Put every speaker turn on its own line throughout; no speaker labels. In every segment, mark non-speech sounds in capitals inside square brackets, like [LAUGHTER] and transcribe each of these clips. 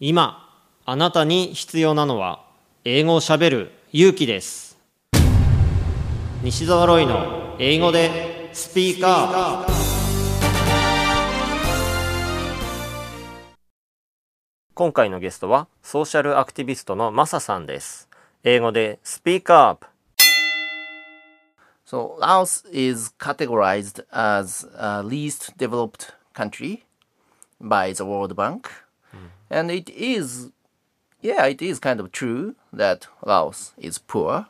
今あなたに必要なのは英語をしゃべる勇気です。西澤ロイの英語でスピーカー。今回のゲストはソーシャルアクティビストのマサさんです。英語でスピーカー
So Laos is categorized as a least developed country by the World Bank. And it is, yeah, it is kind of true that Laos is poor.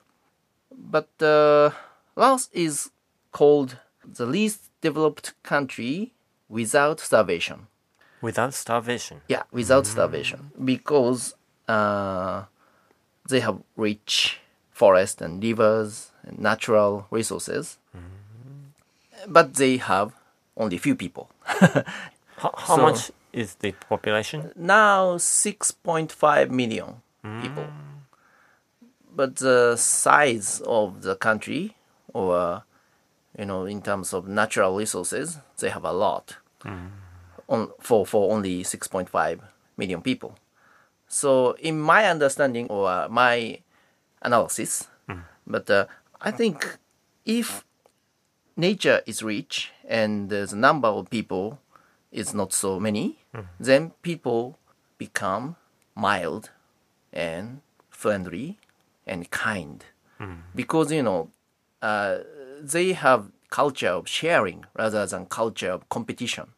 But uh, Laos is called the least developed country without starvation.
without starvation
Yeah, without starvation. Because uh, they have rich forest and rivers and natural resources. But they have only few people. [LAUGHS]
how, how
So-
much is the population
now 6.5 million people. But the size of the country, or you know, in terms of natural resources, they have a lot. Mm. On, for for only 6.5 million people. So, in my understanding or uh, my analysis, mm. but uh, I think if nature is rich and the number of people is not so many, then people become mild and friendly and kind. Because you know uh, they have culture of sharing rather than culture of competition.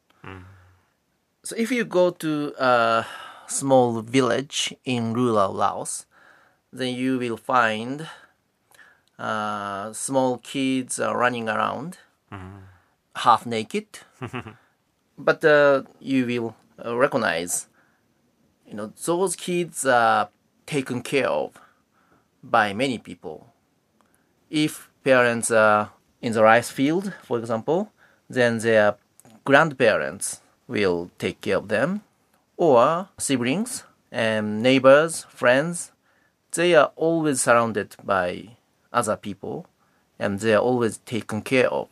So if you go to a small village in rural Laos, then you will find uh, small kids are running around, half naked, [LAUGHS] but uh, you will uh, recognize, you know, those kids are taken care of by many people. If parents are in the rice field, for example, then their grandparents will take care of them, or siblings and neighbors, friends. They are always surrounded by other people, and they are always taken care of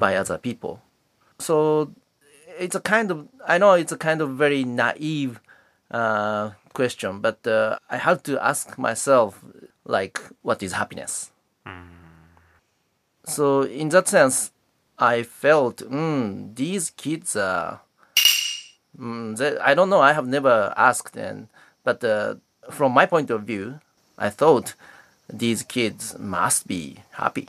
by other people. So it's a kind of I know it's a kind of very naive uh, question, but uh, I have to ask myself like, what is happiness? So in that sense, I felt mm, these kids are. Mm, they, I don't know. I have never asked, and but uh, from my point of view, I thought these kids must be happy.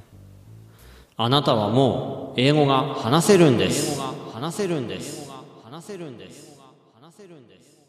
あなたはもう英語が話せるんです。英語が話せるんです。英語が話せるんです。英語が話せるんです。